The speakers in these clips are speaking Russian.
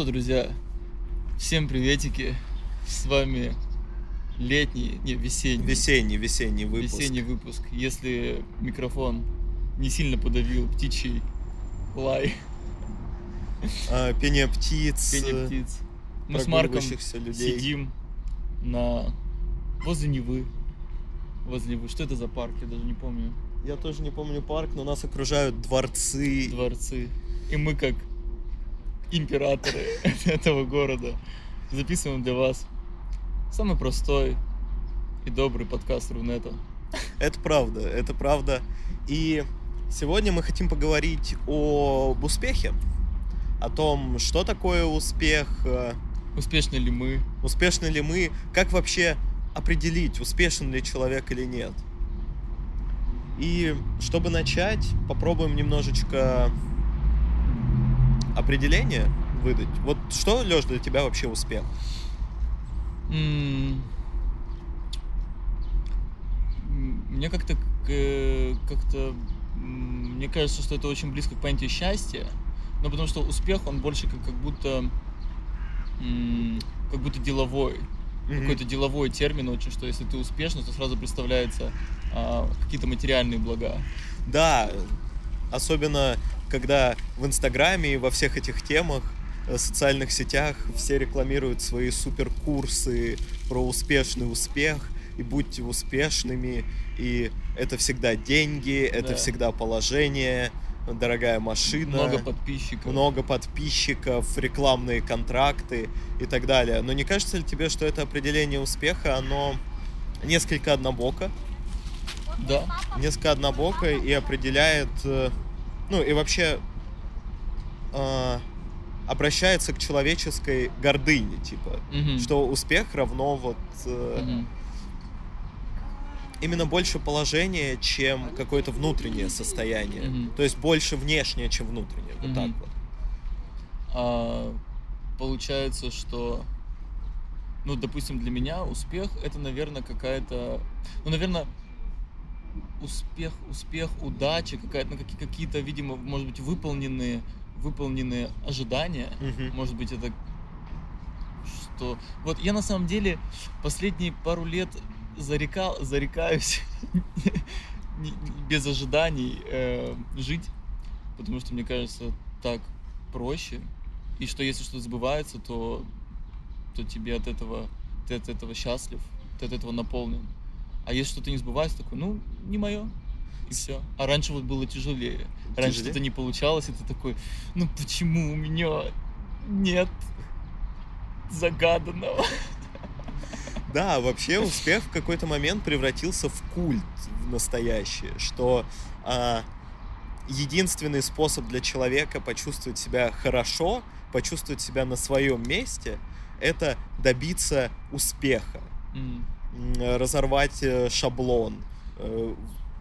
что, друзья, всем приветики. С вами летний, не, весенний. Весенний, весенний выпуск. Весенний выпуск. Если микрофон не сильно подавил птичий лай. А, пение птиц. Пение птиц. Мы с Марком людей. сидим на возле Невы. Возле Невы. Что это за парк? Я даже не помню. Я тоже не помню парк, но нас окружают дворцы. Дворцы. И мы как императоры этого города записываем для вас самый простой и добрый подкаст Рунета. Это правда, это правда. И сегодня мы хотим поговорить об успехе, о том, что такое успех. Э, успешны ли мы? Успешны ли мы? Как вообще определить, успешен ли человек или нет? И чтобы начать, попробуем немножечко определение выдать. Вот что, Леш, для тебя вообще успех? Мне как-то как-то мне кажется, что это очень близко к понятию счастья, но потому что успех, он больше как, как будто как будто деловой. Mm-hmm. Какой-то деловой термин очень, что если ты успешный, то сразу представляется а, какие-то материальные блага. Да, особенно когда в Инстаграме и во всех этих темах Э, социальных сетях все рекламируют свои суперкурсы про успешный успех и будьте успешными и это всегда деньги, это да. всегда положение, дорогая машина, много подписчиков, много подписчиков, рекламные контракты и так далее. Но не кажется ли тебе, что это определение успеха, оно несколько однобоко? Да. Несколько однобоко и определяет, э, ну и вообще э, обращается к человеческой гордыне, типа, mm что успех равно вот э, mm именно больше положения, чем какое-то внутреннее состояние, mm то есть больше внешнее, чем внутреннее, вот mm так вот. А, получается, что, ну, допустим, для меня успех это, наверное, какая-то, ну, наверное, успех, успех, удача, какая-то, ну, какие-то, видимо, может быть, выполненные выполнены ожидания. Угу. Может быть, это что... Вот я на самом деле последние пару лет зарекал, зарекаюсь без ожиданий э, жить, потому что мне кажется так проще, и что если что-то сбывается, то, то тебе от этого, ты от этого счастлив, ты от этого наполнен. А если что-то не сбывается, такой, ну, не мое, и все. А раньше вот было тяжелее. Раньше что-то не получалось, и ты такой, ну почему у меня нет загаданного? Да, вообще успех в какой-то момент превратился в культ в настоящее, что а, единственный способ для человека почувствовать себя хорошо, почувствовать себя на своем месте, это добиться успеха, mm. разорвать э, шаблон,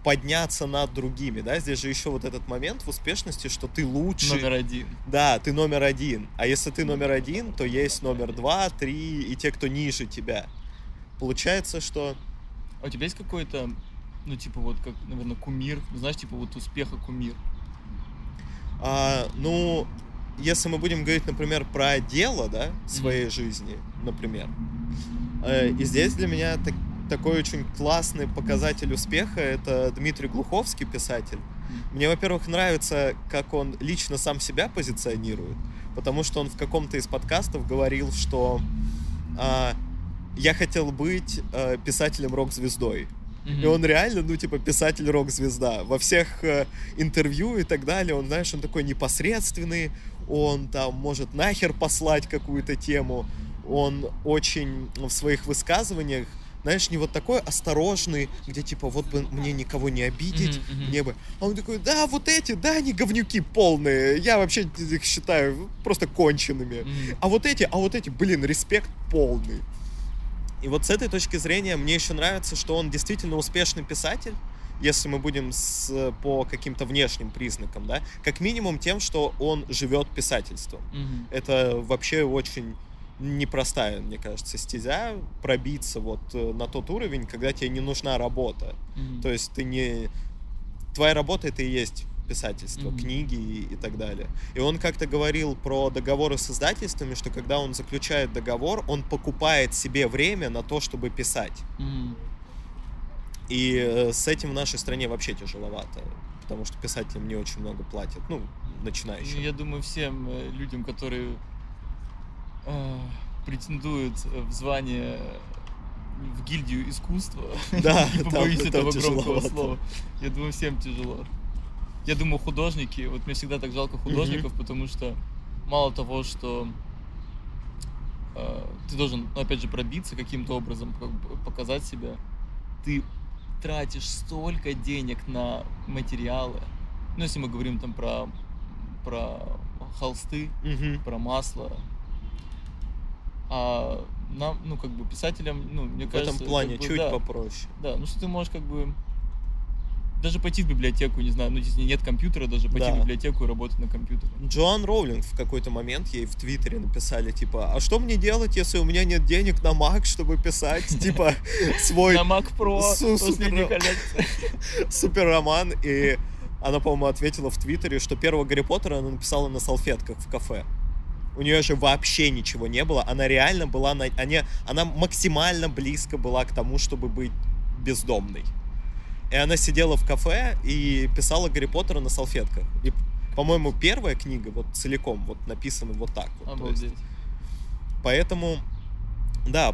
подняться над другими, да, здесь же еще вот этот момент в успешности, что ты лучше. Номер один. Да, ты номер один. А если ты номер один, то есть номер два, три и те, кто ниже тебя. Получается, что... А у тебя есть какой-то, ну, типа, вот, как, наверное, кумир, знаешь, типа, вот успеха кумир? А, ну, если мы будем говорить, например, про дело, да, своей mm-hmm. жизни, например, э, и здесь для меня так, такой очень классный показатель успеха — это Дмитрий Глуховский, писатель. Мне, во-первых, нравится, как он лично сам себя позиционирует, потому что он в каком-то из подкастов говорил, что а, я хотел быть а, писателем рок-звездой. Mm-hmm. И он реально, ну, типа, писатель рок-звезда. Во всех э, интервью и так далее, он, знаешь, он такой непосредственный, он там может нахер послать какую-то тему, он очень в своих высказываниях знаешь, не вот такой осторожный, где типа вот бы мне никого не обидеть, mm-hmm, mm-hmm. мне бы. А он такой, да, вот эти, да, они говнюки полные, я вообще их считаю просто конченными. Mm-hmm. А вот эти, а вот эти, блин, респект полный. И вот с этой точки зрения мне еще нравится, что он действительно успешный писатель, если мы будем с, по каким-то внешним признакам, да, как минимум тем, что он живет писательством. Mm-hmm. Это вообще очень непростая, мне кажется, стезя пробиться вот э, на тот уровень, когда тебе не нужна работа. Mm-hmm. То есть ты не... Твоя работа это и есть писательства, Мгм. книги и, и так далее. И он как-то говорил про договоры с издательствами, что когда он заключает договор, он покупает себе время на то, чтобы писать. М. И э, с этим в нашей стране вообще тяжеловато, потому что писателям не очень много платят, ну, Ну, начинающим. Я думаю, всем э, людям, которые э, претендуют э, в звание э, в гильдию искусства, Да, там- побоюсь там этого громкого тяжеловато. слова, я думаю, всем тяжело. Я думаю, художники, вот мне всегда так жалко художников, потому что мало того, что э, ты должен, ну, опять же, пробиться каким-то образом, как бы показать себя, ты тратишь столько денег на материалы. Ну, если мы говорим там про, про холсты, Мгм. про масло. А нам, ну, как бы писателям, ну, мне В кажется... этом плане как бы, чуть да, попроще. Да, ну что ты можешь как бы даже пойти в библиотеку, не знаю, ну если нет компьютера, даже пойти Да. в библиотеку и работать на компьютере. Джоан Роулинг в какой-то момент ей в Твиттере написали, типа, а что мне делать, если у меня нет денег на Mac, чтобы писать, типа, свой На Mac Pro супер роман, и она, по-моему, ответила в Твиттере, что первого Гарри Поттера она написала на салфетках в кафе. У нее же вообще ничего не было. Она реально была на... Они... Она максимально близко была к тому, чтобы быть бездомной. И она сидела в кафе и писала Гарри Поттера на салфетках. И, по-моему, первая книга вот целиком вот написана вот так вот. Есть. Поэтому, да,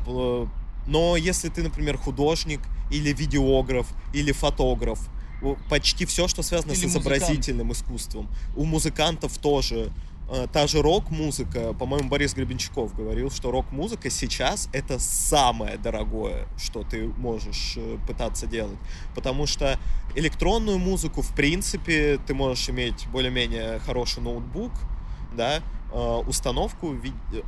но если ты, например, художник или видеограф или фотограф, почти все, что связано Или с изобразительным искусством, у музыкантов тоже. э, Та же рок-музыка, по-моему, Борис Гребенщиков говорил, что рок-музыка сейчас это самое дорогое, что ты можешь э, пытаться делать. Потому что электронную музыку, в принципе, ты можешь иметь более-менее хороший ноутбук, да, э, установку,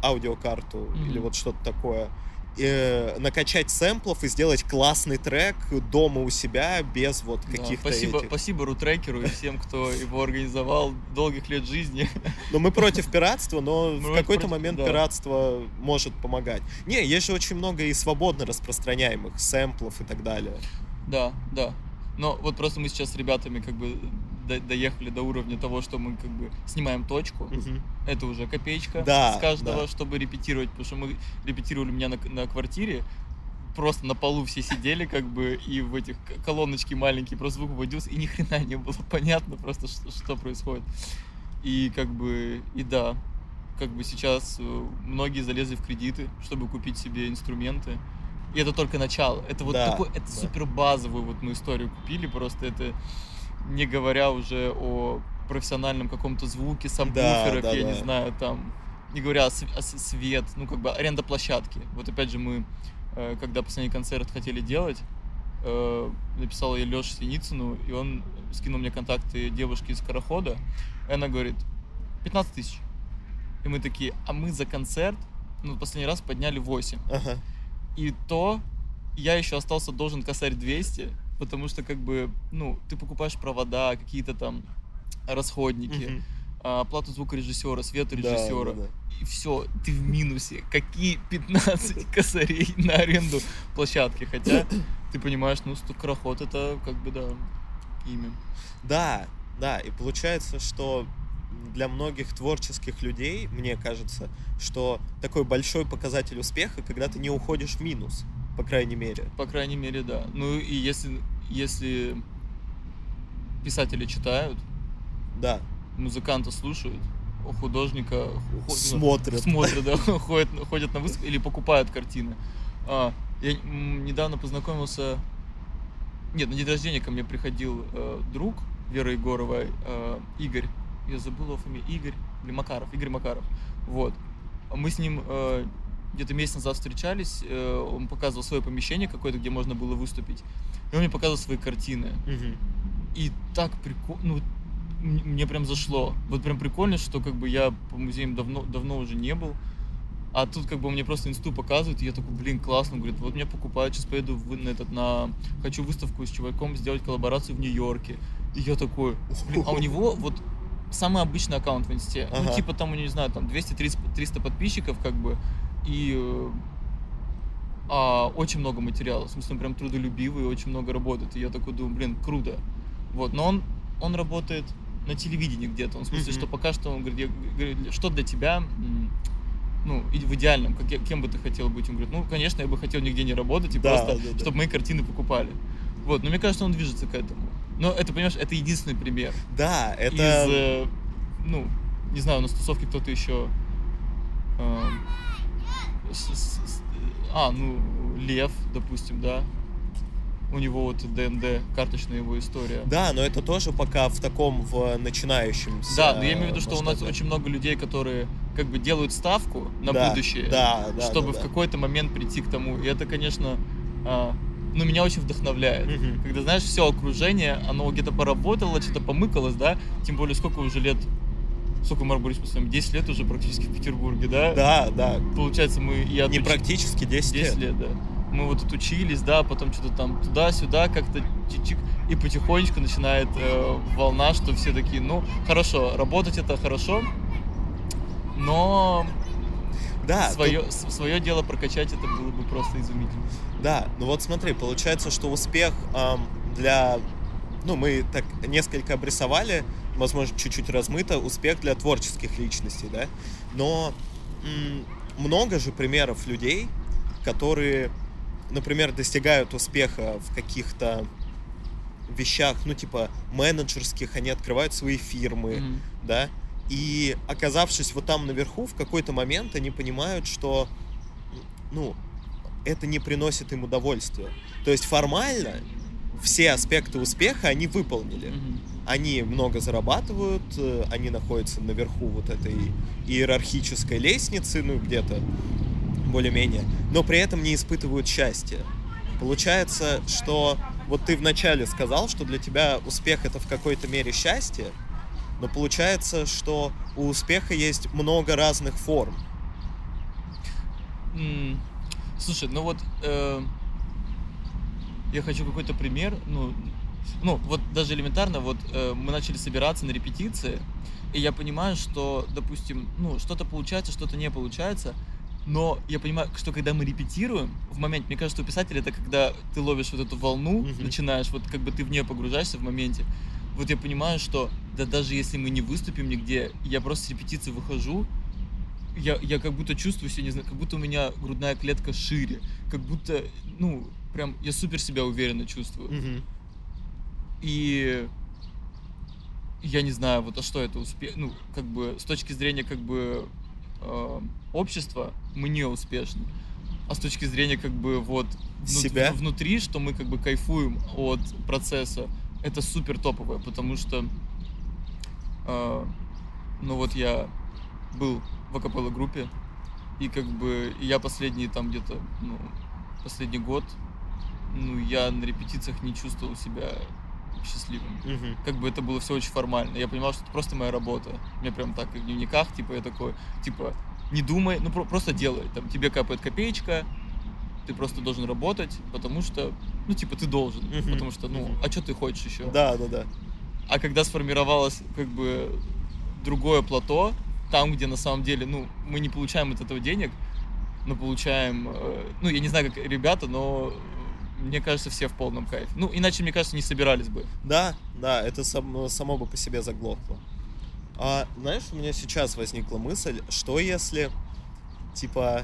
аудиокарту Мгм. или вот что-то такое, э, накачать сэмплов и сделать классный трек дома у себя без вот Да, каких-то спасибо, этих. спасибо рутрекеру и всем, кто его организовал. Долгих лет жизни. Но мы против пиратства, но в Мы какой-то против- момент да. пиратство может помогать. Не, есть же очень много и свободно распространяемых сэмплов и так далее. Да, да. Но вот просто мы сейчас с ребятами как бы до- доехали до уровня того, что мы как бы снимаем точку. Мгм. Это уже копеечка Да, с каждого, да. чтобы репетировать, потому что мы репетировали у меня на, на квартире, просто на полу все сидели, как бы, и в этих колоночки маленькие, просто звук вводился, и ни хрена не было понятно просто, что, что происходит. И как бы, и да, как бы сейчас э, многие залезли в кредиты, чтобы купить себе инструменты. И это только начало. Это вот Да, такой, это да. супер базовую вот мы историю купили, просто это не говоря уже о профессиональном каком-то звуке, сабвуферах, да, я да. не знаю, там, не говоря о, свет, ну, как бы аренда площадки. Вот опять же мы, э, когда последний концерт хотели делать, э, написал я Лёше Синицыну, и он скинул мне контакты девушки из Скорохода, и она говорит, 15 тысяч. И мы такие, а мы за концерт, ну, последний раз подняли 8. Ага. И то я еще остался должен косарь 200, потому что, как бы, ну, ты покупаешь провода, какие-то там расходники, а, оплату звукорежиссера, Да, светорежиссера. да, да. И все, ты в минусе. Какие 15 косарей на аренду площадки? Хотя ты понимаешь, ну, скороход это как бы, да, имя. Да, да, и получается, что для многих творческих людей, мне кажется, что такой большой показатель успеха, когда ты не уходишь в минус, по крайней мере. По крайней мере, да. Ну и если, если писатели читают, Да, музыканта слушают, художника ху- Смотрят. смотрят, да, ходят, ходят на выставки или покупают картины. А, я недавно познакомился, нет, на день рождения ко мне приходил э, друг Веры Егоровой, э, Игорь, я забыл его фамилию, Игорь, или Макаров, Игорь Макаров, вот. Мы с ним э, где-то месяц назад встречались, э, он показывал свое помещение какое-то, где можно было выступить, и он мне показывал свои картины. Мгм. И так прикольно, ну, мне прям зашло. Вот прям прикольно, что как бы я по музеям давно, давно уже не был. А тут как бы мне просто инсту показывают, и я такой, блин, классно. Он говорит, вот меня покупают, сейчас поеду в, на этот, на... Хочу выставку с чуваком сделать коллаборацию в Нью-Йорке. И я такой, блин, а у него вот самый обычный аккаунт в инсте. Ну, Ага. типа там, не знаю, там 200-300 подписчиков, как бы, и э, а, очень много материала. В смысле, он прям трудолюбивый, очень много работает. И я такой думаю, блин, круто. Вот, но он, он работает на телевидении где-то. Он в смысле, Мгм. что пока что он говорит, я говорю, что для тебя, ну, в идеальном, как, я- кем бы ты хотел быть? Он говорит, ну, конечно, я бы хотел нигде не работать, и Да, просто, да, да. чтобы мои картины покупали. Вот, но мне кажется, он движется к этому. Но это, понимаешь, это единственный пример. Да, это... Из, э, ну, не знаю, на тусовке кто-то еще... э, а, ну, Лев, допустим, да. У него вот ДНД, карточная его история. Да, но это тоже пока в таком в начинающемся. Да, но я имею в виду, что у нас очень много людей, которые как бы делают ставку на Да, будущее, Да, да. чтобы да, в какой-то момент прийти к тому. И это, конечно, а, ну, меня очень вдохновляет. да. Мгм. Когда, знаешь, все окружение, оно где-то поработало, что-то помыкалось, да, тем более сколько уже лет, сколько мы Борис, с вами, 10 лет уже практически в Петербурге, да? Да, да. Получается, мы Не отуч- практически 10, 10 лет. лет, да. Мы вот тут учились, да, потом что-то там туда-сюда как-то чик-чик, и потихонечку начинает э, волна, что все такие, ну, хорошо, работать это хорошо, но Да, свое, с- свое дело прокачать это было бы просто изумительно. Да, ну вот смотри, получается, что успех ам, для... Ну, мы так несколько обрисовали, возможно, чуть-чуть размыто, успех для творческих личностей, да? Но много же примеров людей, которые, например, достигают успеха в каких-то вещах, ну, типа, менеджерских, они открывают свои фирмы, Мгм. да, и оказавшись вот там наверху, в какой-то момент они понимают, что, ну, это не приносит им удовольствия. То есть формально все аспекты успеха они выполнили. Мгм. Они много зарабатывают, э, они находятся наверху вот этой иерархической лестницы, ну, где-то более-менее, но при этом не испытывают счастья. Получается, что вот ты вначале сказал, что для тебя успех это в какой-то мере счастье, но получается, что у успеха есть много разных форм. М, Слушай, ну вот э, я хочу какой-то пример. Ну, ну вот даже элементарно, вот э, мы начали собираться на репетиции, и я понимаю, что, допустим, ну что-то получается, что-то не получается. Но я понимаю, что когда мы репетируем, в моменте, мне кажется, у писателя это когда ты ловишь вот эту волну, Мгм. начинаешь, вот как бы ты в нее погружаешься в моменте. Вот я понимаю, что да даже если мы не выступим нигде, я просто с репетиции выхожу, я, я как будто чувствую себя, не знаю, как будто у меня грудная клетка шире, как будто, ну, прям я супер себя уверенно чувствую. Мгм. И я не знаю, вот а что это успех, ну, как бы с точки зрения как бы э, общества мы не успешны. А с точки зрения как бы вот внут- Себя? внутри, что мы как бы кайфуем от процесса, это супер топовое, потому что э, ну вот я был в акапелла группе, и как бы я последний там где-то, ну, последний год, ну, я на репетициях не чувствовал себя счастливым. Мгм. Как бы это было все очень формально. Я понимал, что это просто моя работа. Меня прям так и в дневниках, типа, я такой, типа, не думай, ну про- просто делай. Там тебе капает копеечка, ты просто должен работать, потому что, ну, типа, ты должен. Мгм. Потому что, ну, Мгм. а что ты хочешь еще? Да, да, да. А когда сформировалось, как бы, другое плато, там, где на самом деле, ну, мы не получаем от этого денег, но получаем, э, ну, я не знаю, как ребята, но мне кажется, все в полном кайфе. Ну, иначе, мне кажется, не собирались бы. Да, да, это сам- само бы по себе заглохло. А знаешь, у меня сейчас возникла мысль, что если, типа,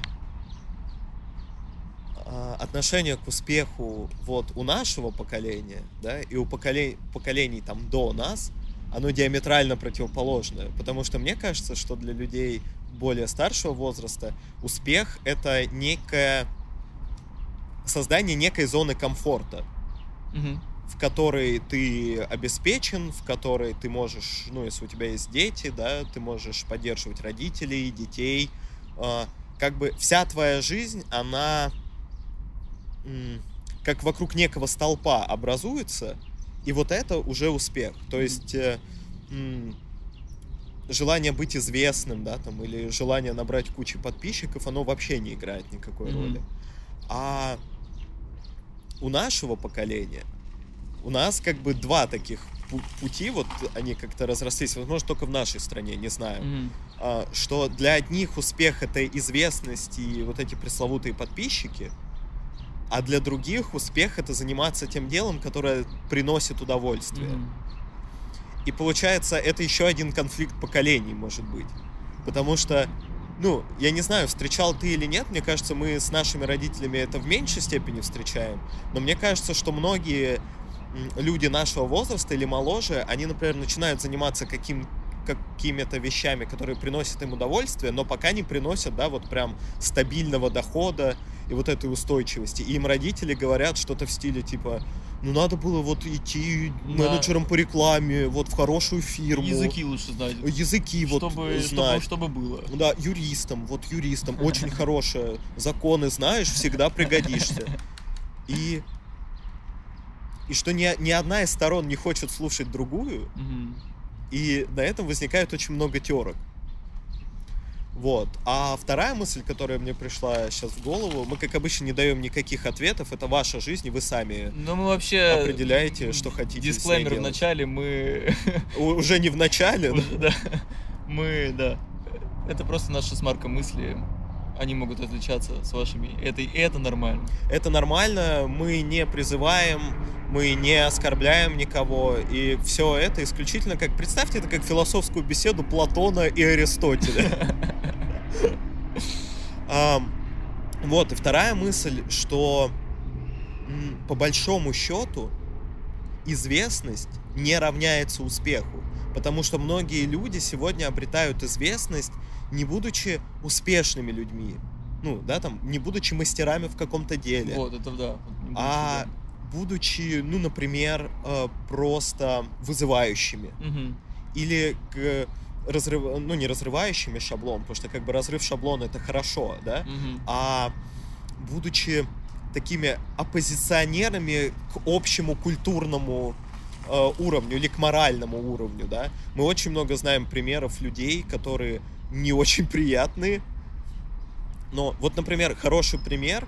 а, отношение к успеху вот у нашего поколения, да, и у поколе- поколений там до нас, оно диаметрально противоположное. Потому что мне кажется, что для людей более старшего возраста успех это некое создание некой зоны комфорта Мгм. в которой ты обеспечен, в которой ты можешь, ну, если у тебя есть дети, да, ты можешь поддерживать родителей, детей. А, Как бы вся твоя жизнь, она как вокруг некого столпа образуется, и вот это уже успех. То есть э, м, желание быть известным, да, там, или желание набрать кучу подписчиков, оно вообще не играет никакой Мгм. роли. А у нашего поколения у нас как бы два таких пу- пути, вот они как-то разрослись, возможно, только в нашей стране, не знаю, Мгм. А, что для одних успех это известность и вот эти пресловутые подписчики, а для других успех это заниматься тем делом, которое приносит удовольствие. Мгм. И получается, это еще один конфликт поколений, может быть. Потому что, ну, я не знаю, встречал ты или нет, мне кажется, мы с нашими родителями это в меньшей степени встречаем, но мне кажется, что многие люди нашего возраста или моложе, они, например, начинают заниматься каким какими-то вещами, которые приносят им удовольствие, но пока не приносят, да, вот прям стабильного дохода и вот этой устойчивости. И им родители говорят что-то в стиле типа, ну надо было вот идти да. менеджером по рекламе, вот в хорошую фирму. Языки лучше знать. Языки чтобы, вот знать. Чтобы, чтобы было. Да, юристом, вот юристом, очень хорошее. Законы знаешь, всегда пригодишься. И и что ни, ни одна из сторон не хочет слушать другую, угу. И на этом возникает очень много терок. Вот. А вторая мысль, которая мне пришла сейчас в голову, мы, как обычно, не даем никаких ответов, это ваша жизнь, и вы сами Но мы вообще определяете, что хотите. Дисклеймер в начале мы... Уже не в начале? Да. Мы, да. Это просто наша смарка мысли они могут отличаться с вашими. Это, и это нормально. Это нормально. Мы не призываем, мы не оскорбляем никого. И все это исключительно как... Представьте это как философскую беседу Платона и Аристотеля. Вот, и вторая мысль, что по большому счету известность не равняется успеху. Потому что многие люди сегодня обретают известность не будучи успешными людьми, ну, да, там, не будучи мастерами в каком-то деле. Вот, это да. А будучи, ну, например, э, просто вызывающими. Угу. Или к разрыв, ну, не разрывающими шаблон, потому что как бы разрыв шаблона это хорошо, да, угу. а будучи такими оппозиционерами к общему культурному э, уровню или к моральному уровню, да. Мы очень много знаем примеров людей, которые не очень приятные. Но вот, например, хороший пример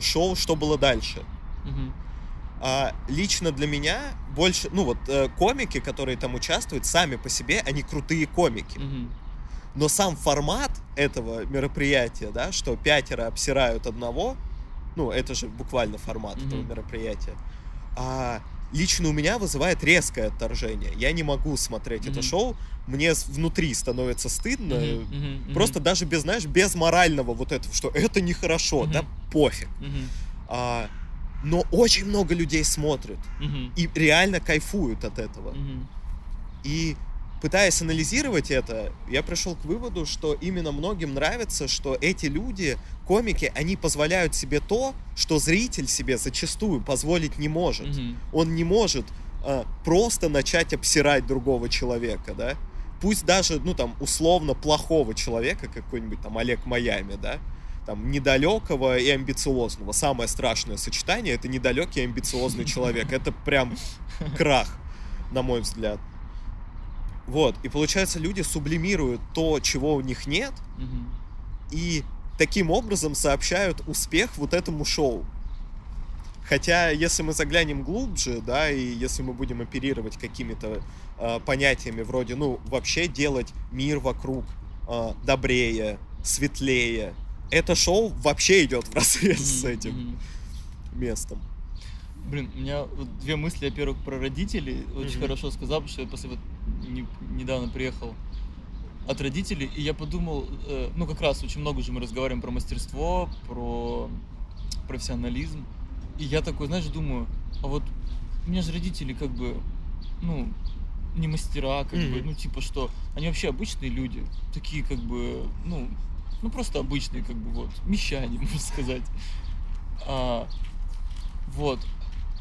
шоу «Что было дальше». Угу. А, лично для меня больше, ну вот э, комики, которые там участвуют, сами по себе они крутые комики. Угу. Но сам формат этого мероприятия, да, что пятеро обсирают одного, ну это же буквально формат угу. этого мероприятия. А лично у меня вызывает резкое отторжение. Я не могу смотреть mm-hmm. это шоу. Мне внутри становится стыдно. Mm-hmm. Mm-hmm. Просто даже без, знаешь, без морального вот этого, что это нехорошо, mm-hmm. да, пофиг. Mm-hmm. А, но очень много людей смотрят mm-hmm. и реально кайфуют от этого. Mm-hmm. И пытаясь анализировать это, я пришел к выводу, что именно многим нравится, что эти люди, комики, они позволяют себе то, что зритель себе зачастую позволить не может. Mm-hmm. Он не может а, просто начать обсирать другого человека, да? Пусть даже, ну там, условно плохого человека, какой-нибудь там Олег Майами, да? Там, недалекого и амбициозного. Самое страшное сочетание — это недалекий и амбициозный человек. Это прям крах, на мой взгляд. Вот, и получается, люди сублимируют то, чего у них нет, и таким образом сообщают успех вот этому шоу. Хотя, если мы заглянем глубже, да, и если мы будем оперировать какими-то э, понятиями вроде, ну, вообще делать мир вокруг э, добрее, светлее, это шоу вообще идет в разрез с этим местом. Блин, у меня вот две мысли, во-первых, про родителей. Очень mm-hmm. хорошо сказал, потому что я после вот не, недавно приехал от родителей, и я подумал, э, ну как раз очень много же мы разговариваем про мастерство, про профессионализм, и я такой, знаешь, думаю, а вот у меня же родители как бы, ну, не мастера, как mm-hmm. бы, ну типа что, они вообще обычные люди, такие как бы, ну, ну просто обычные, как бы вот, мещане, можно сказать. А, вот,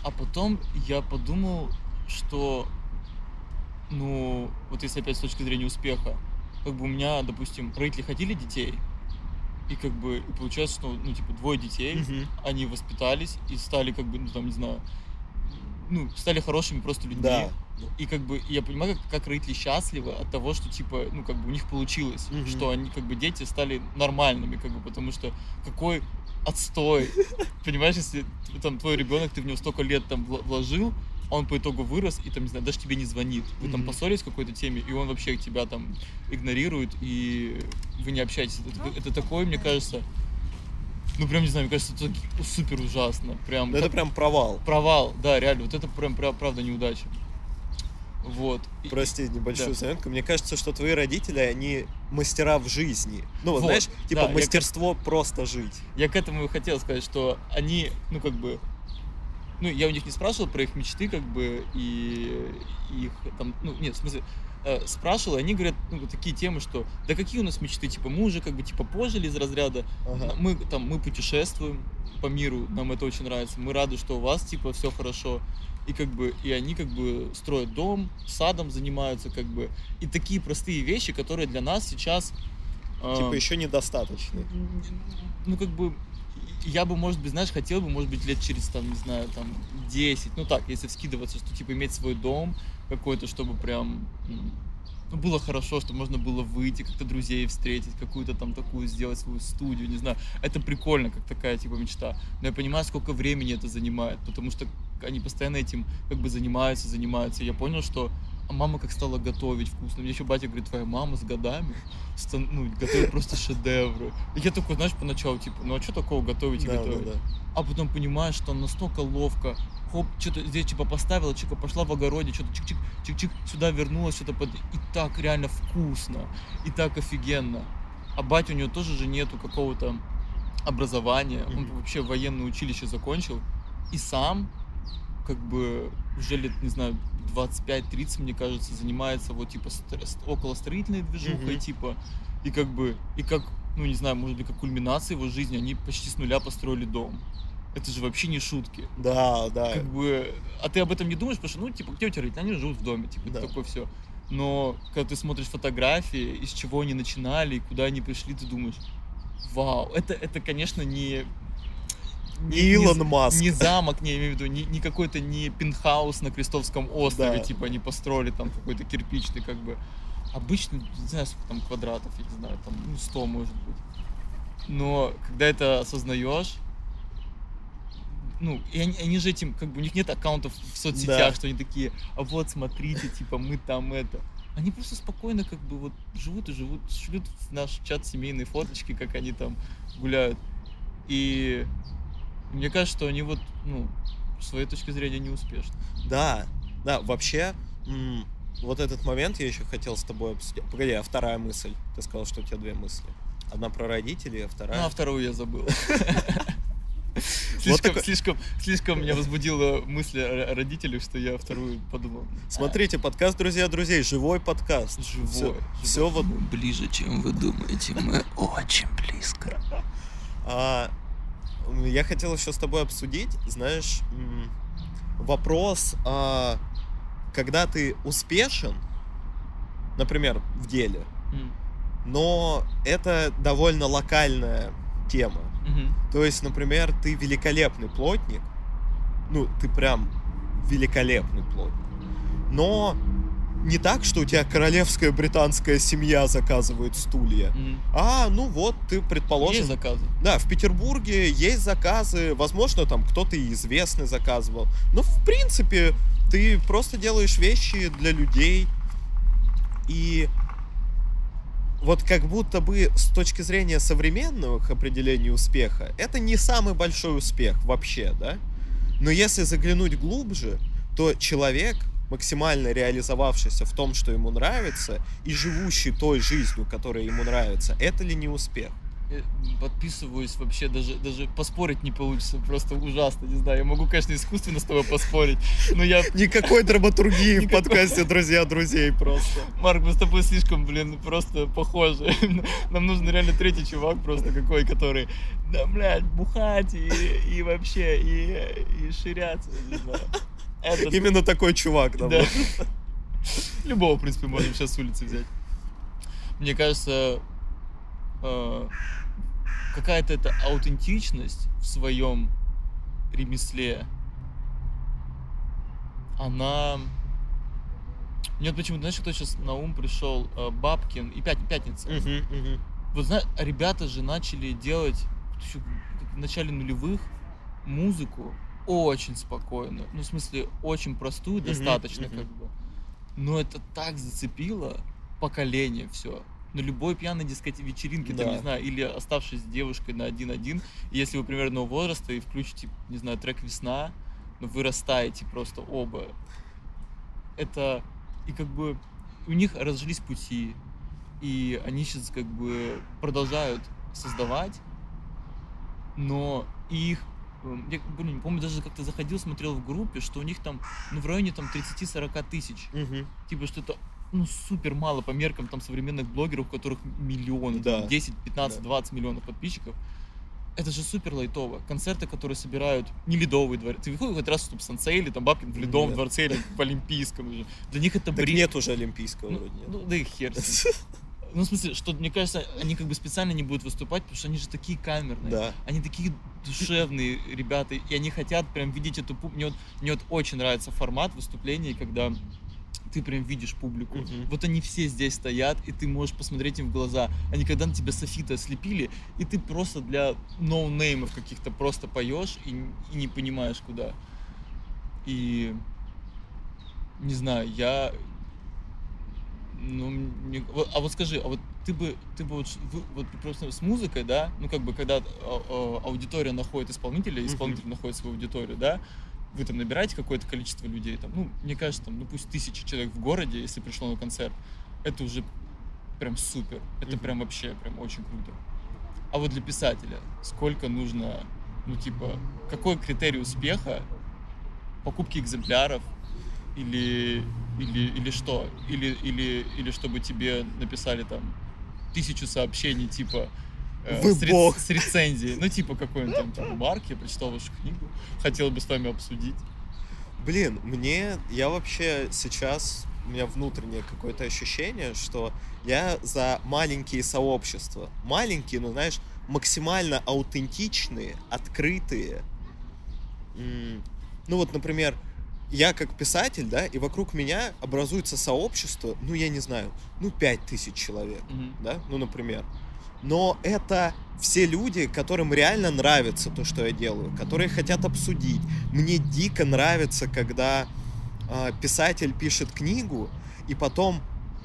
а потом я подумал, что, ну, вот если опять с точки зрения успеха, как бы у меня, допустим, родители хотели детей, и как бы и получается, что, ну, типа, двое детей, mm-hmm. они воспитались и стали, как бы, ну, там, не знаю, ну, стали хорошими просто людьми. Да. И как бы я понимаю, как, как родители счастливы от того, что типа, ну, как бы у них получилось, mm-hmm. что они, как бы, дети стали нормальными, как бы, потому что какой отстой. Понимаешь, если там твой ребенок, ты в него столько лет там вложил, он по итогу вырос и там, не знаю, даже тебе не звонит. Вы там поссорились в какой-то теме, и он вообще тебя там игнорирует, и вы не общаетесь. Это, это такое, мне кажется, ну прям не знаю, мне кажется, это супер ужасно. Прям, это прям провал. Провал, да, реально. Вот это прям правда неудача. Вот. Прости, небольшую да. заметку. Мне кажется, что твои родители, они мастера в жизни. Ну, вот, знаешь, типа да, я мастерство просто жить. Я к этому и хотел сказать, что они, ну, как бы, ну, я у них не спрашивал про их мечты, как бы, и их там, ну, нет, в смысле, э, спрашивал, и они говорят, ну, такие темы, что, да какие у нас мечты, типа, мы уже, как бы, типа, пожили из разряда, Ага. мы, там, мы путешествуем по миру, нам это очень нравится, мы рады, что у вас, типа, все хорошо, и, как бы, и они, как бы, строят дом, садом занимаются, как бы, и такие простые вещи, которые для нас сейчас... э, Типа еще недостаточно. ну, как бы, я бы, может быть, знаешь, хотел бы, может быть, лет через, там, не знаю, там, 10, ну так, если вскидываться, что, типа, иметь свой дом какой-то, чтобы прям, ну, было хорошо, что можно было выйти, как-то друзей встретить, какую-то там такую сделать свою студию, не знаю. Это прикольно, как такая, типа, мечта. Но я понимаю, сколько времени это занимает, потому что они постоянно этим, как бы, занимаются, занимаются. И я понял, что а мама как стала готовить вкусно. Мне еще батя говорит, твоя мама с годами стан- ну, готовит просто шедевры. И я такой, знаешь, поначалу, типа, ну а что такого готовить и Да, да, готовить? да. А потом понимаешь, что настолько ловко, хоп, что-то здесь типа поставила, чика пошла в огороде, что-то чик-чик, чик-чик, сюда вернулась, что-то под... И так реально вкусно, и так офигенно. А батя у него тоже же нету какого-то образования, он вообще военное училище закончил, и сам как бы уже лет, не знаю, 25-30, мне кажется, занимается вот типа около строительной движухой, Мгм. типа, и как бы, и как, ну не знаю, может быть, как кульминация его жизни, они почти с нуля построили дом. Это же вообще не шутки. Да, да. Как бы, а ты об этом не думаешь, потому что, ну, типа, где у тебя родители? Они живут в доме, типа, Да. такое все. Но когда ты смотришь фотографии, из чего они начинали, и куда они пришли, ты думаешь, вау, это, это конечно, не... Не Илон Маск. Не замок, не я имею в виду, не, не какой-то не пентхаус на Крестовском острове, Да. типа они построили там какой-то кирпичный, как бы. Обычный, не знаю, сколько там квадратов, я не знаю, там, ну, 100 может быть. Но когда это осознаешь, ну, и они, они же этим, как бы у них нет аккаунтов в соцсетях, Да. что они такие, а вот смотрите, типа мы там это. Они просто спокойно как бы вот живут и живут, шлют в наш чат семейные фоточки, как они там гуляют. И мне кажется, что они вот, ну, с своей точки зрения не успешны. Да, да, вообще, м, вот этот момент я еще хотел с тобой обсудить. Погоди, а вторая мысль? Ты сказал, что у тебя две мысли. Одна про родителей, а вторая... Ну, а вторую я забыл. Слишком, такой- слишком, слишком меня возбудила мысль о родителях, что я вторую подумал. Смотрите, подкаст «Друзья друзей», живой подкаст. Живой. Все, живой. все вот Ближе, чем вы думаете. Мы очень близко. А, я хотел еще с тобой обсудить, знаешь, вопрос, а, когда ты успешен, например, в деле, М, но это довольно локальная тема. мгм. То есть, например, ты великолепный плотник, ну, ты прям великолепный плотник, но не так, что у тебя королевская британская семья заказывает стулья, М. а, ну вот, ты, предположим, Есть заказы. да, в Петербурге есть заказы, возможно, там кто-то и известный заказывал. Но, в принципе, ты просто делаешь вещи для людей. И вот как будто бы с точки зрения современных определений успеха, это не самый большой успех вообще, да? Но если заглянуть глубже, то человек, максимально реализовавшийся в том, что ему нравится, и живущий той жизнью, которая ему нравится, это ли не успех? Подписываюсь вообще, даже, даже поспорить не получится, просто ужасно, не знаю. Я могу, конечно, искусственно с тобой поспорить, но я... Никакой драматургии в подкасте «Друзья друзей» просто. Марк, мы с тобой слишком, блин, просто похожи. Нам нужен реально третий чувак просто какой, который, да, блядь, бухать и, и вообще, и, и ширяться, не знаю. Этот- Именно такой чувак Да. нужен. Любого, в принципе, можем сейчас с улицы взять. Мне кажется, э, какая-то эта аутентичность в своем ремесле, она... Мне вот почему-то, знаешь, кто сейчас на ум пришел? Э, Бабкин и Пят- Пятница. Мгм. Вот знаешь, ребята же начали делать в начале нулевых музыку очень спокойно. Ну, в смысле, очень простую, достаточно как бы. Но это так зацепило поколение все. На любой пьяной дискоте вечеринке, там, Да. не знаю, или оставшись с девушкой на один-один, если вы примерно возраста и включите, не знаю, трек «Весна», ну, вы растаете просто оба. Это И как бы у них разошлись пути, и они сейчас как бы продолжают создавать, но их я, блин, помню, даже как-то заходил, смотрел в группе, что у них там, ну, в районе там 30-40 тысяч. Мгм. Типа, что это, ну, супер мало по меркам там современных блогеров, у которых миллионы, там, Да. 10, 15, Да. 20 миллионов подписчиков. Это же супер лайтово. Концерты, которые собирают не ледовый дворец. Ты выходишь хоть раз в Сансей или там Бабкин в ледовом Нет. дворце или в Олимпийском. уже. Для них это Так бред. нет уже олимпийского Ну, вроде нет. ну, да и хер. Ну, в смысле, что, мне кажется, они как бы специально не будут выступать, потому что они же такие камерные. Да. Они такие душевные ребята, и они хотят прям видеть эту публику. Мне вот, мне вот очень нравится формат выступлений, когда ты прям видишь публику. Мгм. Вот они все здесь стоят, и ты можешь посмотреть им в глаза. Они когда на тебя софиты ослепили, и ты просто для ноунеймов каких-то просто поешь и, и не понимаешь куда. И не знаю, я ну, мне- вот- а вот скажи, а вот ты бы, ты бы вот, вот просто с музыкой, да, ну как бы когда а, а, аудитория находит исполнителя, исполнитель находит свою аудиторию, да, вы там набираете какое-то количество людей, там, ну, мне кажется, там, ну пусть тысяча человек в городе, если пришло на концерт, это уже прям супер, это Мгм. прям вообще прям очень круто. А вот для писателя сколько нужно, ну типа, какой критерий успеха покупки экземпляров или или или что или или или чтобы тебе написали там тысячу сообщений типа э, Вы с, бог. с рецензией ну типа какой-нибудь там, там Марк я прочитал вашу книгу хотел бы с вами обсудить Блин, мне, я вообще сейчас, у меня внутреннее какое-то ощущение, что я за маленькие сообщества. Маленькие, но, знаешь, максимально аутентичные, открытые. Ну вот, например, я как писатель, да, и вокруг меня образуется сообщество, ну, я не знаю, ну, пять тысяч человек Мгм. да, ну, например. Но это все люди, которым реально нравится то, что я делаю, которые хотят обсудить. Мне дико нравится, когда а, писатель пишет книгу, и потом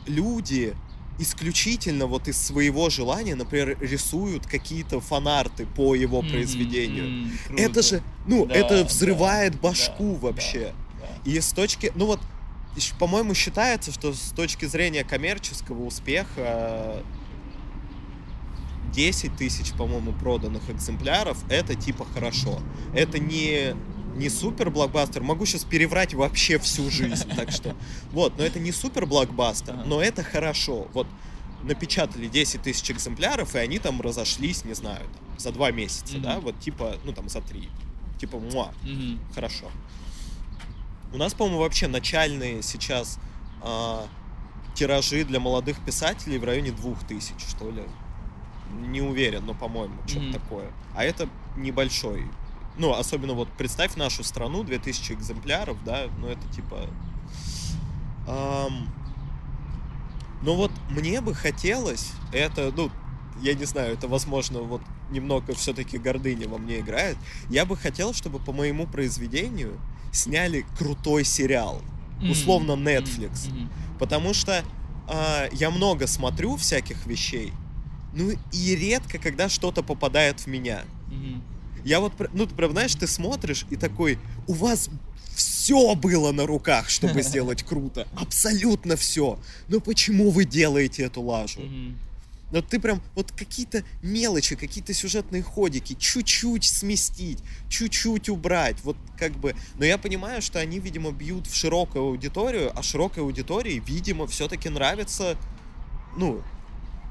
люди исключительно вот из своего желания, например, рисуют какие-то фанарты по его произведению. м, Это же, ну, Да, это да, взрывает башку да, вообще. да. И с точки, ну вот, по-моему, считается, что с точки зрения коммерческого успеха 10 тысяч, по-моему, проданных экземпляров, это типа хорошо. Это не, не супер блокбастер. Могу сейчас переврать вообще всю жизнь, так что... Вот, но это не супер блокбастер, но это хорошо. Вот напечатали 10 тысяч экземпляров, и они там разошлись, не знаю, там, за два месяца, Мгм. да, вот типа, ну там за три. Типа, муа, Мгм. хорошо. У нас, по-моему, вообще начальные сейчас а, тиражи для молодых писателей в районе двух тысяч, что ли. Не уверен, но, по-моему, что-то Мгм. такое. А это небольшой. Ну, особенно вот представь нашу страну, 2000 экземпляров, да, ну это типа... ам, Ну вот мне бы хотелось, это, ну, я не знаю, это, возможно, вот немного все-таки гордыня во мне играет. Я бы хотел, чтобы по моему произведению сняли крутой сериал. М, Условно Netflix. мгм. Потому что а, я много смотрю всяких вещей, ну и редко, когда что-то попадает в меня. Мгм. Я вот, ну, ты прям, знаешь, ты смотришь и такой, у вас все было на руках, чтобы сделать круто. Абсолютно все. Но почему вы делаете эту лажу? Мгм. Но ты прям вот какие-то мелочи, какие-то сюжетные ходики, чуть-чуть сместить, чуть-чуть убрать, вот как бы. Но я понимаю, что они, видимо, бьют в широкую аудиторию, а широкой аудитории, видимо, все-таки нравится, ну,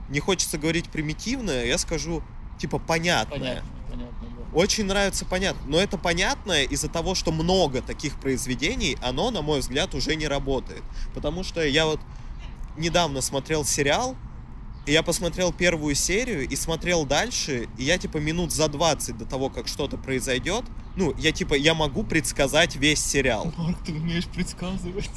не хочется говорить примитивное, я скажу, типа, понятное. понятно понятно да. Очень нравится понятно. Но это понятное из-за того, что много таких произведений, оно, на мой взгляд, уже не работает. Потому что я вот недавно смотрел сериал, и я посмотрел первую серию и смотрел дальше, и я типа минут за 20 до того, как что-то произойдет, ну, я типа, я могу предсказать весь сериал. Марк ты умеешь предсказывать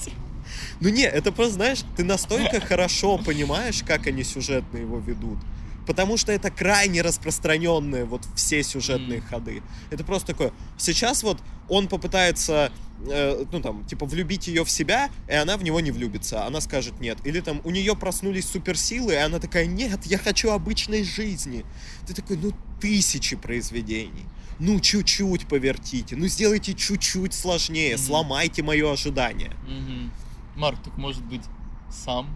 Ну не, это просто, знаешь, ты настолько хорошо понимаешь, как они сюжетно его ведут. Потому что это крайне распространенные вот все сюжетные Мгм. ходы. Это просто такое. Сейчас вот он попытается, э, ну там, типа, влюбить ее в себя, и она в него не влюбится. Она скажет нет. Или там у нее проснулись суперсилы, и она такая, нет, я хочу обычной жизни. Ты такой, ну тысячи произведений. Ну, чуть-чуть повертите, ну сделайте чуть-чуть сложнее, Мгм. сломайте мое ожидание. Мгм. Марк, так может быть сам?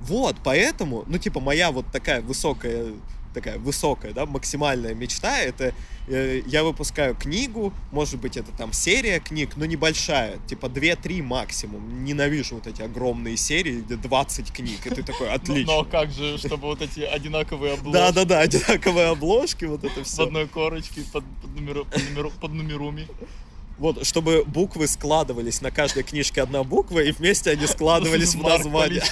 Вот, поэтому, ну, типа, моя вот такая высокая такая высокая, да, максимальная мечта, это э, я выпускаю книгу, может быть, это там серия книг, но небольшая, типа 2-3 максимум. Ненавижу вот эти огромные серии, где 20 книг, и ты такой, отлично. Но как же, чтобы вот эти одинаковые обложки? Да-да-да, одинаковые обложки, вот это все. В одной корочке, под, под, номеру, под, номеру, под номерами. Вот, чтобы буквы складывались на каждой книжке одна буква, и вместе они складывались в название.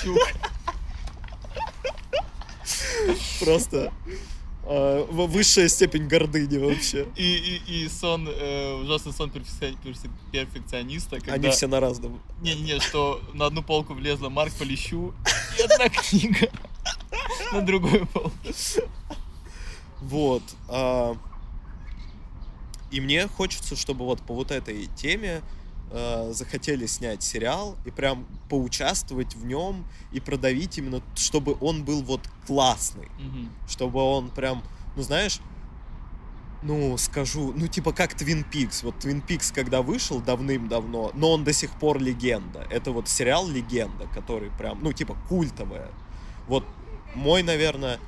Просто э, высшая степень гордыни вообще. И, и, и сон, э, ужасный сон перфекциониста. Когда... Они все на разном. Не-не, что на одну полку влезла Марк Полищу и одна книга на другую полку. Вот. А... И мне хочется, чтобы вот по вот этой теме э, захотели снять сериал и прям поучаствовать в нем и продавить именно, чтобы он был вот классный, mm-hmm. чтобы он прям, ну знаешь, ну скажу, ну типа как Twin Peaks, вот Twin Peaks когда вышел давным-давно, но он до сих пор легенда, это вот сериал легенда, который прям, ну типа культовая, вот мой, наверное,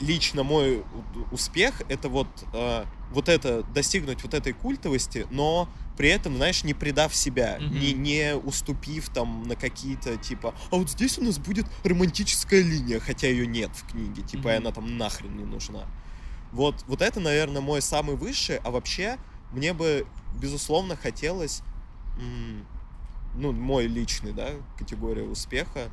лично мой успех это вот э, вот это достигнуть вот этой культовости, но при этом, знаешь, не предав себя, mm-hmm. не, не уступив там на какие-то, типа, а вот здесь у нас будет романтическая линия, хотя ее нет в книге, типа, mm-hmm. и она там нахрен не нужна. Вот, вот это, наверное, мой самый высший, а вообще мне бы, безусловно, хотелось, ну, мой личный, да, категория успеха,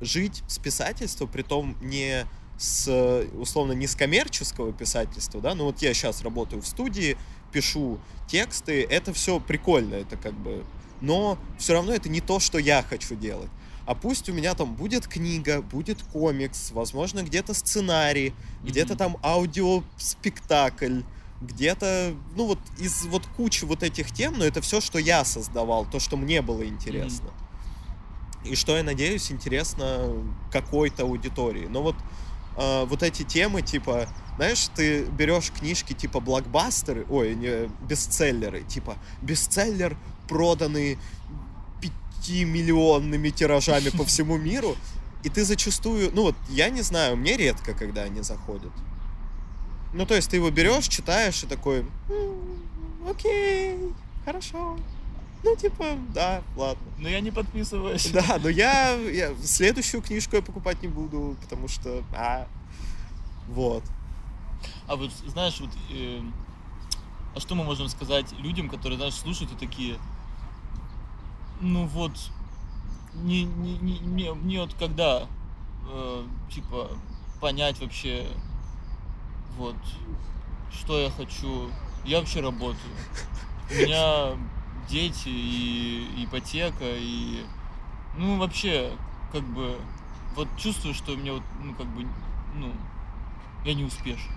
жить с писательства, при том не с, условно, не с коммерческого писательства, да, ну вот я сейчас работаю в студии, пишу тексты, это все прикольно, это как бы... Но все равно это не то, что я хочу делать. А пусть у меня там будет книга, будет комикс, возможно, где-то сценарий, mm-hmm. где-то там аудиоспектакль, где-то, ну вот из вот кучи вот этих тем, но это все, что я создавал, то, что мне было интересно. Mm-hmm. И что, я надеюсь, интересно какой-то аудитории. Но вот э, вот эти темы, типа, знаешь, ты берешь книжки типа блокбастеры, ой, не, бестселлеры, типа бестселлер, проданный пятимиллионными тиражами по всему миру, и ты зачастую, ну вот, я не знаю, мне редко, когда они заходят. Ну, то есть ты его берешь, читаешь и такой, окей, хорошо. Ну, типа, да, ладно. Но я не подписываюсь. Да, но я, я следующую книжку я покупать не буду, потому что, а, вот. А вот, знаешь, вот, э, а что мы можем сказать людям, которые, знаешь, слушают и такие, ну вот, не, не, не, не, не вот когда, э, типа, понять вообще, вот, что я хочу. Я вообще работаю. У меня дети и ипотека, и, ну, вообще, как бы, вот чувствую, что мне вот, ну, как бы, ну, я не успешен.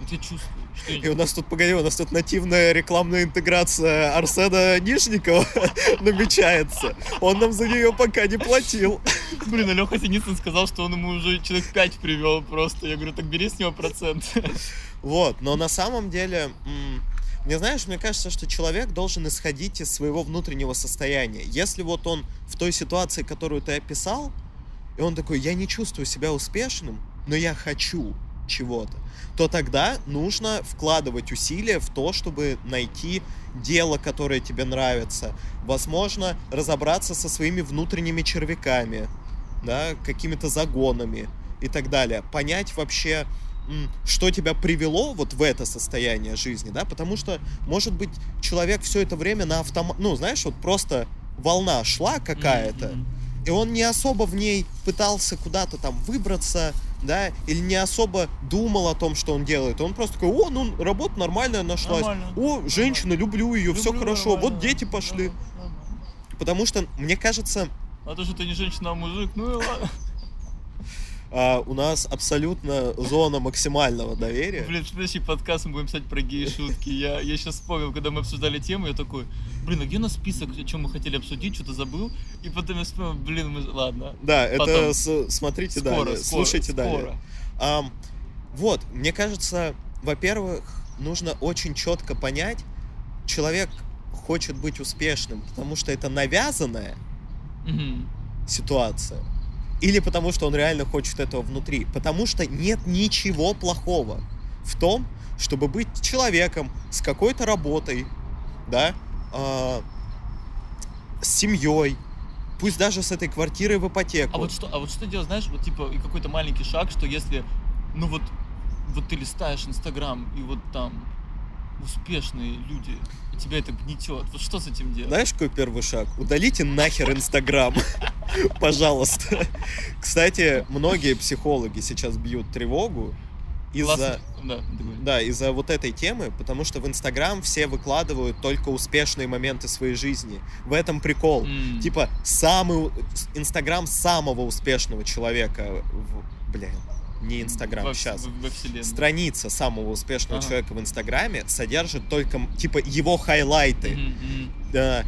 Вот я чувствую, что я... И у нас тут, погоди, у нас тут нативная рекламная интеграция Арсена Нижникова намечается. Он нам за нее пока не платил. Блин, а Леха Синицын сказал, что он ему уже человек 5 привел просто. Я говорю, так бери с него процент. Вот, но на самом деле, мне знаешь, мне кажется, что человек должен исходить из своего внутреннего состояния. Если вот он в той ситуации, которую ты описал, и он такой, я не чувствую себя успешным, но я хочу, чего-то, то тогда нужно вкладывать усилия в то, чтобы найти дело, которое тебе нравится. Возможно, разобраться со своими внутренними червяками, да, какими-то загонами и так далее. Понять вообще, что тебя привело вот в это состояние жизни, да, потому что, может быть, человек все это время на автомат, ну, знаешь, вот просто волна шла какая-то, mm-hmm. и он не особо в ней пытался куда-то там выбраться, да, или не особо думал о том, что он делает. Он просто такой, о, ну, работа нормальная нашлась. Нормально. О, женщина, люблю ее, люблю, все хорошо, вот дети пошли. Нормально. Потому что, мне кажется... А то, что ты не женщина, а мужик, ну и ладно а, у нас абсолютно зона максимального доверия. Блин, в следующий подкаст мы будем писать про гей-шутки. Я, я сейчас вспомнил, когда мы обсуждали тему, я такой, блин, а где у нас список, о чем мы хотели обсудить, что-то забыл. И потом я вспомнил, блин, мы... ладно. Да, потом. это с, смотрите скоро, далее, скоро, слушайте скоро. далее. А, вот, мне кажется, во-первых, нужно очень четко понять, человек хочет быть успешным, потому что это навязанное, Мгм. ситуация. Или потому что он реально хочет этого внутри. Потому что нет ничего плохого в том, чтобы быть человеком с какой-то работой, да, а, с семьей, пусть даже с этой квартирой в ипотеку. А вот что, а вот что делать, знаешь, вот типа и какой-то маленький шаг, что если, ну вот, вот ты листаешь Инстаграм и вот там успешные люди, и тебя это гнетет. Вот что с этим делать? Знаешь, какой первый шаг? Удалите нахер Инстаграм. Пожалуйста. Кстати, многие психологи сейчас бьют тревогу из-за. Да. Да, из-за вот этой темы, потому что в Инстаграм все выкладывают только успешные моменты своей жизни. В этом прикол. М. Типа, самый... Инстаграм самого успешного человека... В... Не Инстаграм, Во сейчас. Во, во вселенной. Страница самого успешного Ага. человека в Инстаграме содержит только, типа, его хайлайты. Мгм. Да.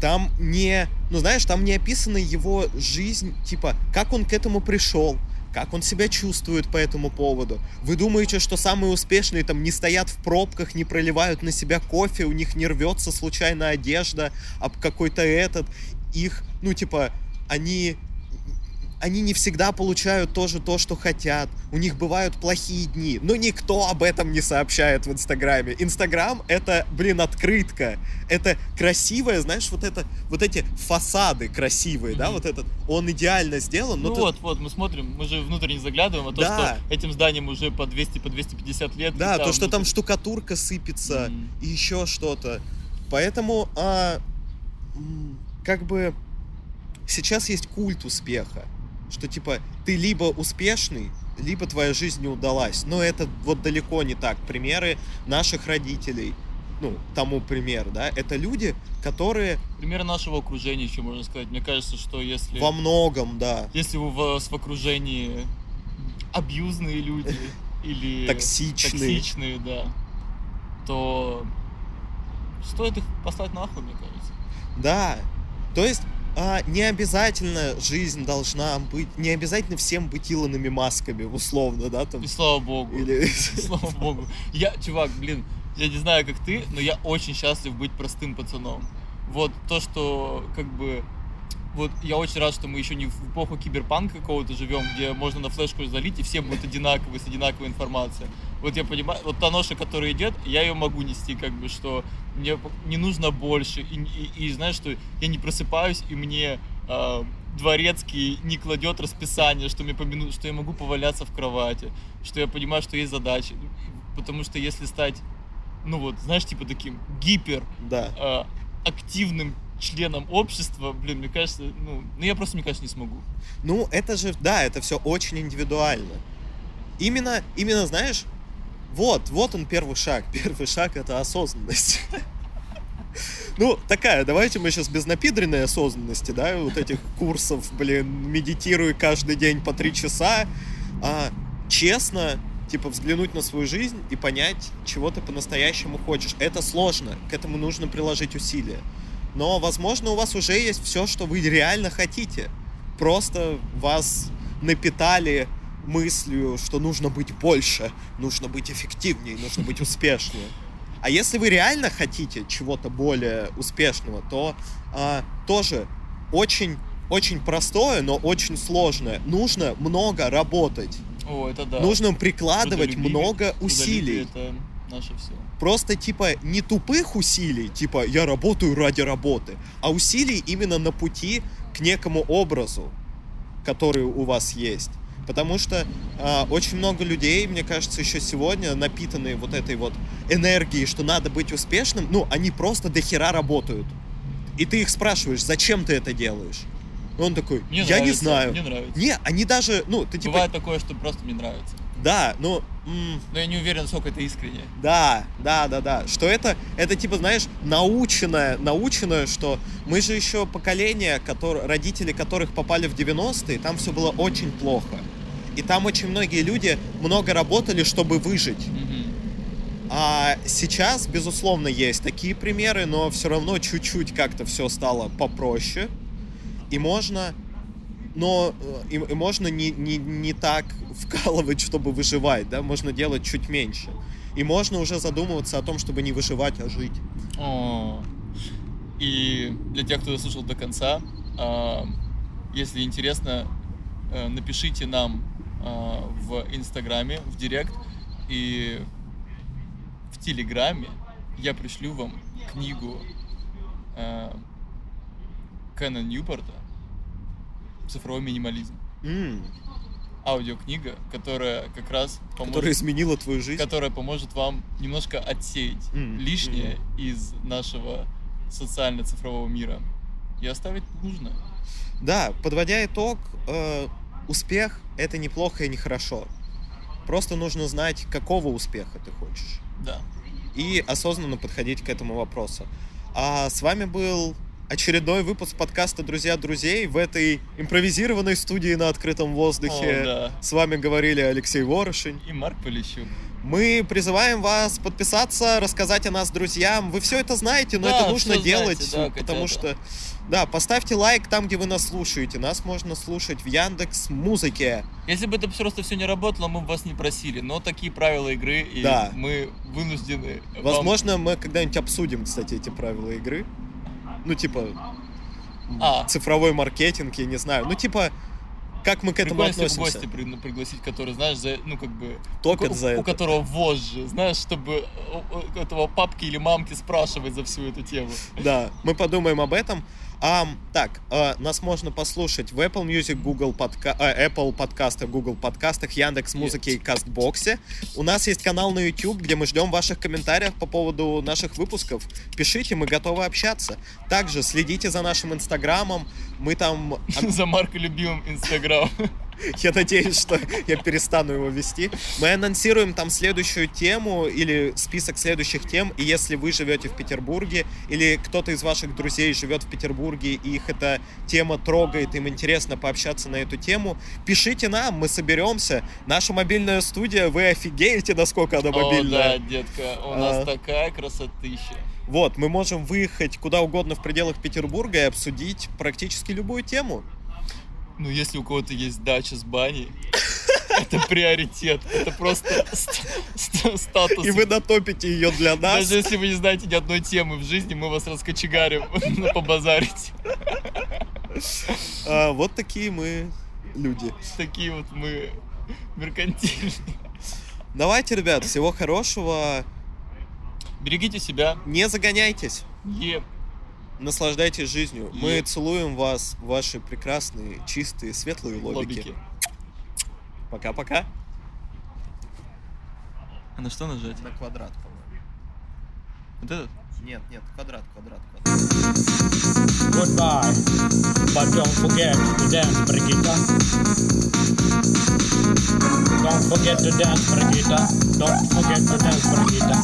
Там не, ну знаешь, там не описана его жизнь, типа, как он к этому пришел, как он себя чувствует по этому поводу. Вы думаете, что самые успешные там не стоят в пробках, не проливают на себя кофе, у них не рвется случайно одежда, об какой-то этот, их, ну типа, они они не всегда получают тоже то, что хотят. У них бывают плохие дни. Но никто об этом не сообщает в Инстаграме. Инстаграм — это, блин, открытка. Это красивое, знаешь, вот это, вот эти фасады красивые, да, вот этот. Он идеально сделан, но Ну ты- вот, вот, мы смотрим, мы же внутрь не заглядываем, а то, Да. что этим зданием уже по 200, по 250 лет. Да, то, что там штукатурка сыпется Мгм. и еще что-то. Поэтому, а, как бы, сейчас есть культ успеха. Что, типа, ты либо успешный, либо твоя жизнь не удалась. Но это вот далеко не так. Примеры наших родителей, ну, тому пример, да, это люди, которые Примеры нашего окружения еще можно сказать. Мне кажется, что если... во многом, да, Если у вас в окружении абьюзные люди или токсичные. токсичные, да, то стоит их послать нахуй, мне кажется. Да. То есть а, не обязательно жизнь должна быть, не обязательно всем быть Илонами Масками, условно, да, там. И слава богу. Или... Слава богу. Я, чувак, блин, я не знаю, как ты, но я очень счастлив быть простым пацаном. Вот то, что как бы... Вот я очень рад, что мы еще не в эпоху киберпанка какого-то живем, где можно на флешку залить, и все будут одинаковые, с одинаковой информацией. Вот я понимаю, вот та ноша, которая идет, я ее могу нести, как бы, что мне не нужно больше. И, и- и знаешь, что я не просыпаюсь, и мне а, дворецкий не кладет расписание, что, мне по мину- что я могу поваляться в кровати, что я понимаю, что есть задачи. Потому что если стать, ну вот, знаешь, типа таким гипер Да. а, активным членом общества, блин, мне кажется, ну, ну я просто, мне кажется, не смогу. Ну, это же, да, это все очень индивидуально. Именно, именно, знаешь, вот, вот он первый шаг. Первый шаг это осознанность. Ну, такая, давайте мы сейчас без напидренной осознанности, да, вот этих курсов, блин, медитируй каждый день по три часа, а честно, типа, взглянуть на свою жизнь и понять, чего ты по-настоящему хочешь. Это сложно, к этому нужно приложить усилия. Но, возможно, у вас уже есть все, что вы реально хотите. Просто вас напитали мыслью, что нужно быть больше, нужно быть эффективнее, нужно быть успешнее. А если вы реально хотите чего-то более успешного, то а, тоже очень, очень простое, но очень сложное. Нужно много работать. О, это да. Нужно прикладывать Трудолюбие- много усилий. Это наше все. Просто типа не тупых усилий, типа я работаю ради работы, а усилий именно на пути к некому образу, который у вас есть. Потому что а, очень много людей, мне кажется, еще сегодня напитанные вот этой вот энергией, что надо быть успешным, ну, они просто до хера работают. И ты их спрашиваешь, зачем ты это делаешь? И он такой, Мне я не нравится, знаю. Мне нравится. Не, они даже, ну, ты типа, Бывает такое, что просто мне нравится. Да, ну, Но я не уверен, насколько это искренне. Да, да, да, да. Что это, это типа, знаешь, наученное, наученное, что мы же еще поколение, которое, родители которых попали в 90-е, там все было очень плохо. И там очень многие люди много работали, чтобы выжить. Мгм. А сейчас, безусловно, есть такие примеры, но все равно чуть-чуть как-то все стало попроще. И можно, но э, и, и можно не, не, не так вкалывать, чтобы выживать, да, можно делать чуть меньше. И можно уже задумываться о том, чтобы не выживать, а жить. О. И для тех, кто дослушал до конца, А, Если интересно, э, напишите нам а, в Инстаграме, в Директ и в Телеграме. Я пришлю вам книгу а, Кена Ньюпорта «Цифровой минимализм». М, Аудиокнига, которая как раз поможет Которая изменила твою жизнь. которая поможет вам немножко отсеять Мгм, лишнее из нашего социально-цифрового мира и оставить нужное. Да, подводя итог, э, успех это неплохо и не хорошо. Просто нужно знать, какого успеха ты хочешь. Да. И осознанно подходить к этому вопросу. А с вами был очередной выпуск подкаста «Друзья друзей» в этой импровизированной студии на открытом воздухе. О, да. С вами говорили Алексей Ворошин. И Марк Полищук. Мы призываем вас подписаться, рассказать о нас друзьям. Вы все это знаете, но Да, это нужно делать, знаете, да, потому котята. что да, поставьте лайк там, где вы нас слушаете. Нас можно слушать в Яндекс Музыке. Если бы это просто все не работало, мы бы вас не просили. Но такие правила игры, и Да. мы вынуждены. вам- Возможно, мы когда-нибудь обсудим, кстати, эти правила игры. Ну, типа, А. цифровой маркетинг, я не знаю. Ну, типа, как мы к этому Прикольно, если относимся. гостя при- пригласить, который, знаешь, за, ну, как бы... Топят у, за у это. которого вожжи, знаешь, чтобы у- у этого папки или мамки спрашивать за всю эту тему. Да, мы подумаем об этом. А, так, а, нас можно послушать в Apple Music, Google подка... а, Apple подкастах, Google подкастах, Яндекс Музыке и Кастбоксе. У нас есть канал на YouTube, где мы ждем ваших комментариев по поводу наших выпусков. Пишите, мы готовы общаться. Также следите за нашим Инстаграмом. Мы там За Марка любимым Инстаграм. Я надеюсь, что я перестану его вести. Мы анонсируем там следующую тему или список следующих тем. И если вы живете в Петербурге или кто-то из ваших друзей живет в Петербурге и их эта тема трогает, им интересно пообщаться на эту тему, пишите нам, мы соберемся. Наша мобильная студия, вы офигеете, насколько она О, да, мобильная. детка, у А. нас такая красотища. Вот, мы можем выехать куда угодно в пределах Петербурга и обсудить практически любую тему. Ну, если у кого-то есть дача с баней, это приоритет. Это просто ст- ст- статус. И вы натопите ее для нас. Даже если вы не знаете ни одной темы в жизни, мы вас раскочегарим побазарить. А, вот такие мы люди. Такие вот мы меркантильные. Давайте, ребят, всего хорошего. Берегите себя. Не загоняйтесь. Е. Наслаждайтесь жизнью. Мы Е. целуем вас, в ваши прекрасные, чистые, светлые лобики. Лобики. Пока-пока. А на что нажать? На квадрат, по-моему. Вот этот? Нет, нет, квадрат, квадрат, квадрат. Goodbye, but don't forget to dance, Brigitte. Don't forget to dance, Brigitte. Don't forget to dance, Brigitte.